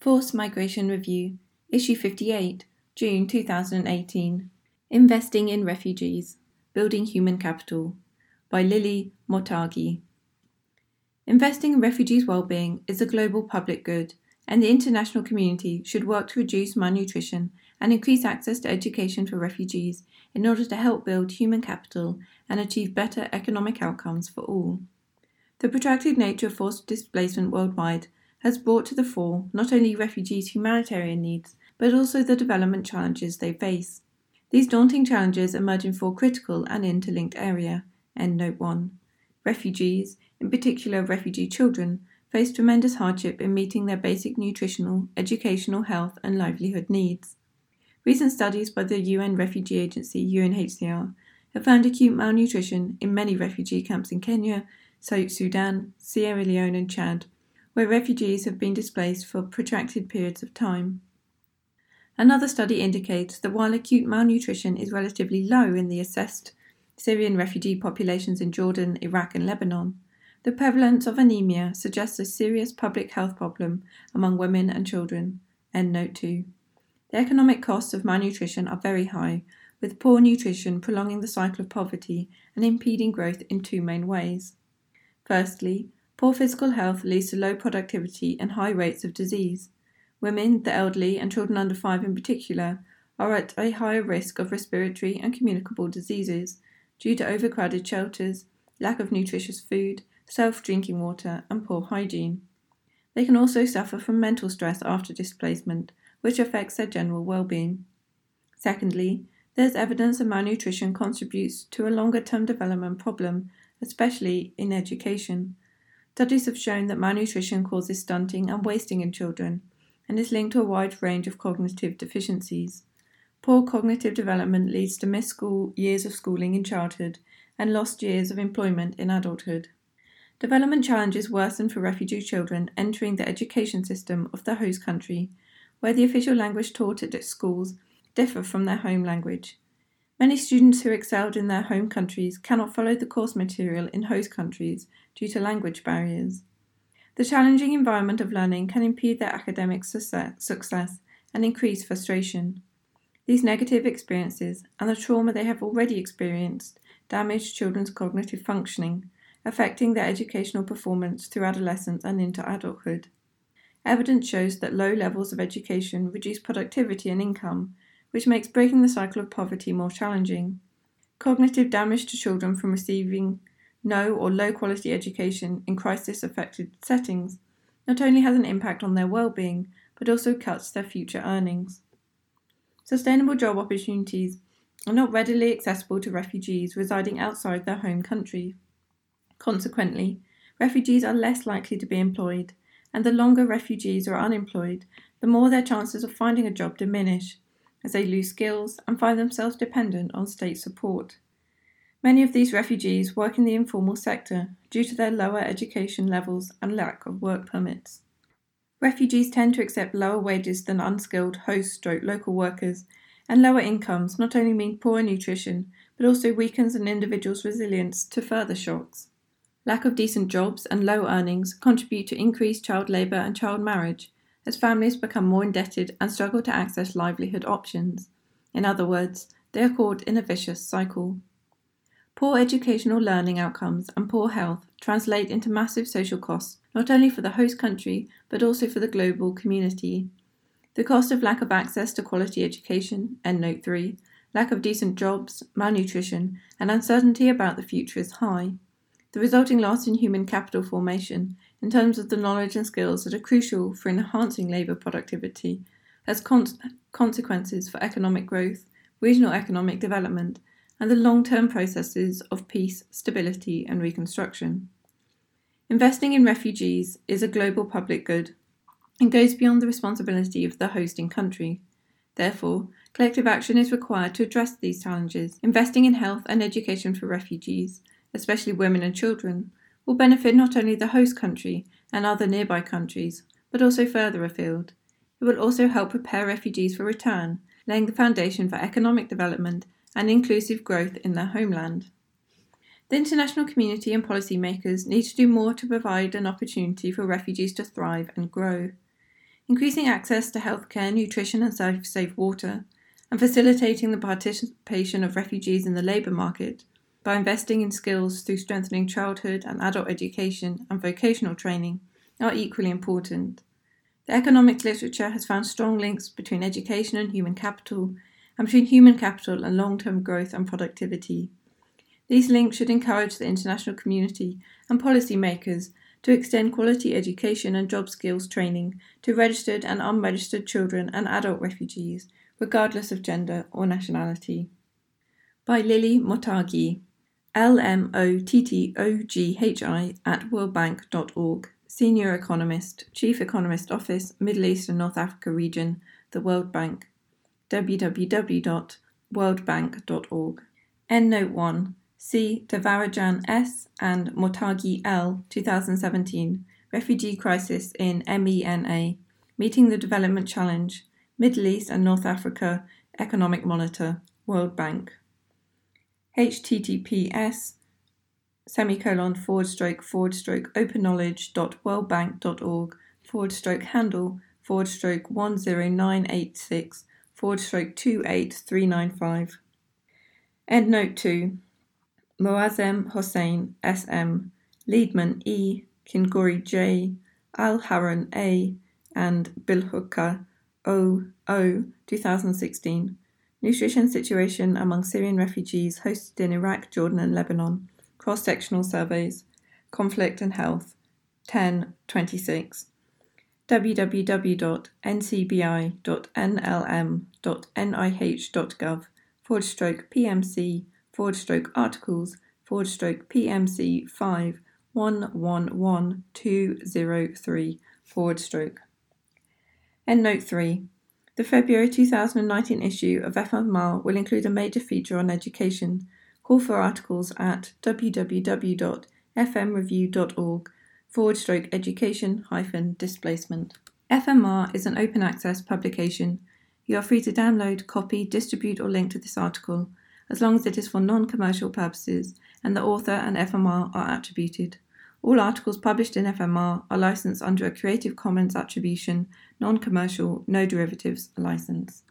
Forced Migration Review, Issue 58, June 2018. Investing in Refugees Building Human Capital by Lili Mottaghi. Investing in refugees' well-being is a global public good, and the international community should work to reduce malnutrition and increase access to education for refugees in order to help build human capital and achieve better economic outcomes for all. The protracted nature of forced displacement worldwide has brought to the fore not only refugees' humanitarian needs, but also the development challenges they face. These daunting challenges emerge in four critical and interlinked areas. End note 1. Refugees, in particular refugee children, face tremendous hardship in meeting their basic nutritional, educational, health, and livelihood needs. Recent studies by the UN Refugee Agency UNHCR have found acute malnutrition in many refugee camps in Kenya, South Sudan, Sierra Leone, and Chad, where refugees have been displaced for protracted periods of time. Another study indicates that while acute malnutrition is relatively low in the assessed Syrian refugee populations in Jordan, Iraq, and Lebanon, the prevalence of anemia suggests a serious public health problem among women and children. End note 2. The economic costs of malnutrition are very high, with poor nutrition prolonging the cycle of poverty and impeding growth in two main ways. Firstly, poor physical health leads to low productivity and high rates of disease. Women, the elderly, and children under 5 in particular are at a higher risk of respiratory and communicable diseases due to overcrowded shelters, lack of nutritious food, self drinking water, and poor hygiene. They can also suffer from mental stress after displacement, which affects their general well being. Secondly, there's evidence that malnutrition contributes to a longer term development problem, especially in education. Studies have shown that malnutrition causes stunting and wasting in children and is linked to a wide range of cognitive deficiencies. Poor cognitive development leads to missed school years of schooling in childhood and lost years of employment in adulthood. Development challenges worsen for refugee children entering the education system of the host country, where the official language taught at schools differ from their home language. Many students who excelled in their home countries cannot follow the course material in host countries due to language barriers. The challenging environment of learning can impede their academic success and increase frustration. These negative experiences and the trauma they have already experienced damage children's cognitive functioning, affecting their educational performance through adolescence and into adulthood. Evidence shows that low levels of education reduce productivity and income, which makes breaking the cycle of poverty more challenging. Cognitive damage to children from receiving no or low quality education in crisis affected settings not only has an impact on their well being, but also cuts their future earnings. Sustainable job opportunities are not readily accessible to refugees residing outside their home country. Consequently, refugees are less likely to be employed, and the longer refugees are unemployed, the more their chances of finding a job diminish, as they lose skills and find themselves dependent on state support. Many of these refugees work in the informal sector due to their lower education levels and lack of work permits. Refugees tend to accept lower wages than unskilled host stroke local workers, and lower incomes not only mean poor nutrition, but also weakens an individual's resilience to further shocks. Lack of decent jobs and low earnings contribute to increased child labour and child marriage, as families become more indebted and struggle to access livelihood options. In other words, they are caught in a vicious cycle. Poor educational learning outcomes and poor health translate into massive social costs, not only for the host country, but also for the global community. The cost of lack of access to quality education, end note 3, lack of decent jobs, malnutrition, and uncertainty about the future is high. The resulting loss in human capital formation, in terms of the knowledge and skills that are crucial for enhancing labour productivity, has con- consequences for economic growth, regional economic development, and the long term processes of peace, stability, and reconstruction. Investing in refugees is a global public good and goes beyond the responsibility of the hosting country. Therefore, collective action is required to address these challenges. Investing in health and education for refugees, especially women and children, will benefit not only the host country and other nearby countries, but also further afield. It will also help prepare refugees for return, laying the foundation for economic development and inclusive growth in their homeland. The international community and policymakers need to do more to provide an opportunity for refugees to thrive and grow. increasing access to healthcare, nutrition, and safe, safe water, and facilitating the participation of refugees in the labour market by investing in skills through strengthening childhood and adult education and vocational training are equally important. The economics literature has found strong links between education and human capital, and between human capital and long term growth and productivity. These links should encourage the international community and policymakers to extend quality education and job skills training to registered and unregistered children and adult refugees, regardless of gender or nationality. By Lili Mottaghi, L M O T T O G H I at worldbank.org, Senior Economist, Chief Economist Office, Middle East and North Africa Region, The World Bank, www.worldbank.org. Endnote 1 See Devarajan S. and Mottaghi L. 2017 Refugee Crisis in MENA Meeting the Development Challenge Middle East and North Africa Economic Monitor World Bank https semicolon forward stroke forward stroke open knowledge dot worldbank.org forward stroke handle forward stroke 10986 forward stroke 28395 Endnote 2 Moazem Hossain SM, Leidman E, Kingori J, Al Harun A, and Bilukha O O 2016. Nutrition situation among Syrian refugees hosted in Iraq, Jordan, and Lebanon. Cross sectional surveys. Conflict and health. 1026 www.ncbi.nlm.nih.gov forward stroke PMC forward stroke articles forward stroke PMC 5 111203 forward stroke. Endnote 3. The February 2019 issue of FMR will include a major feature on education. Call for articles at www.fmreview.org forward stroke education hyphen displacement. FMR is an open access publication. You are free to download, copy, distribute, or link to this article as long as it is for non commercial purposes and the author and FMR are attributed. All articles published in FMR are licensed under a Creative Commons Attribution, Non Commercial, No Derivatives license.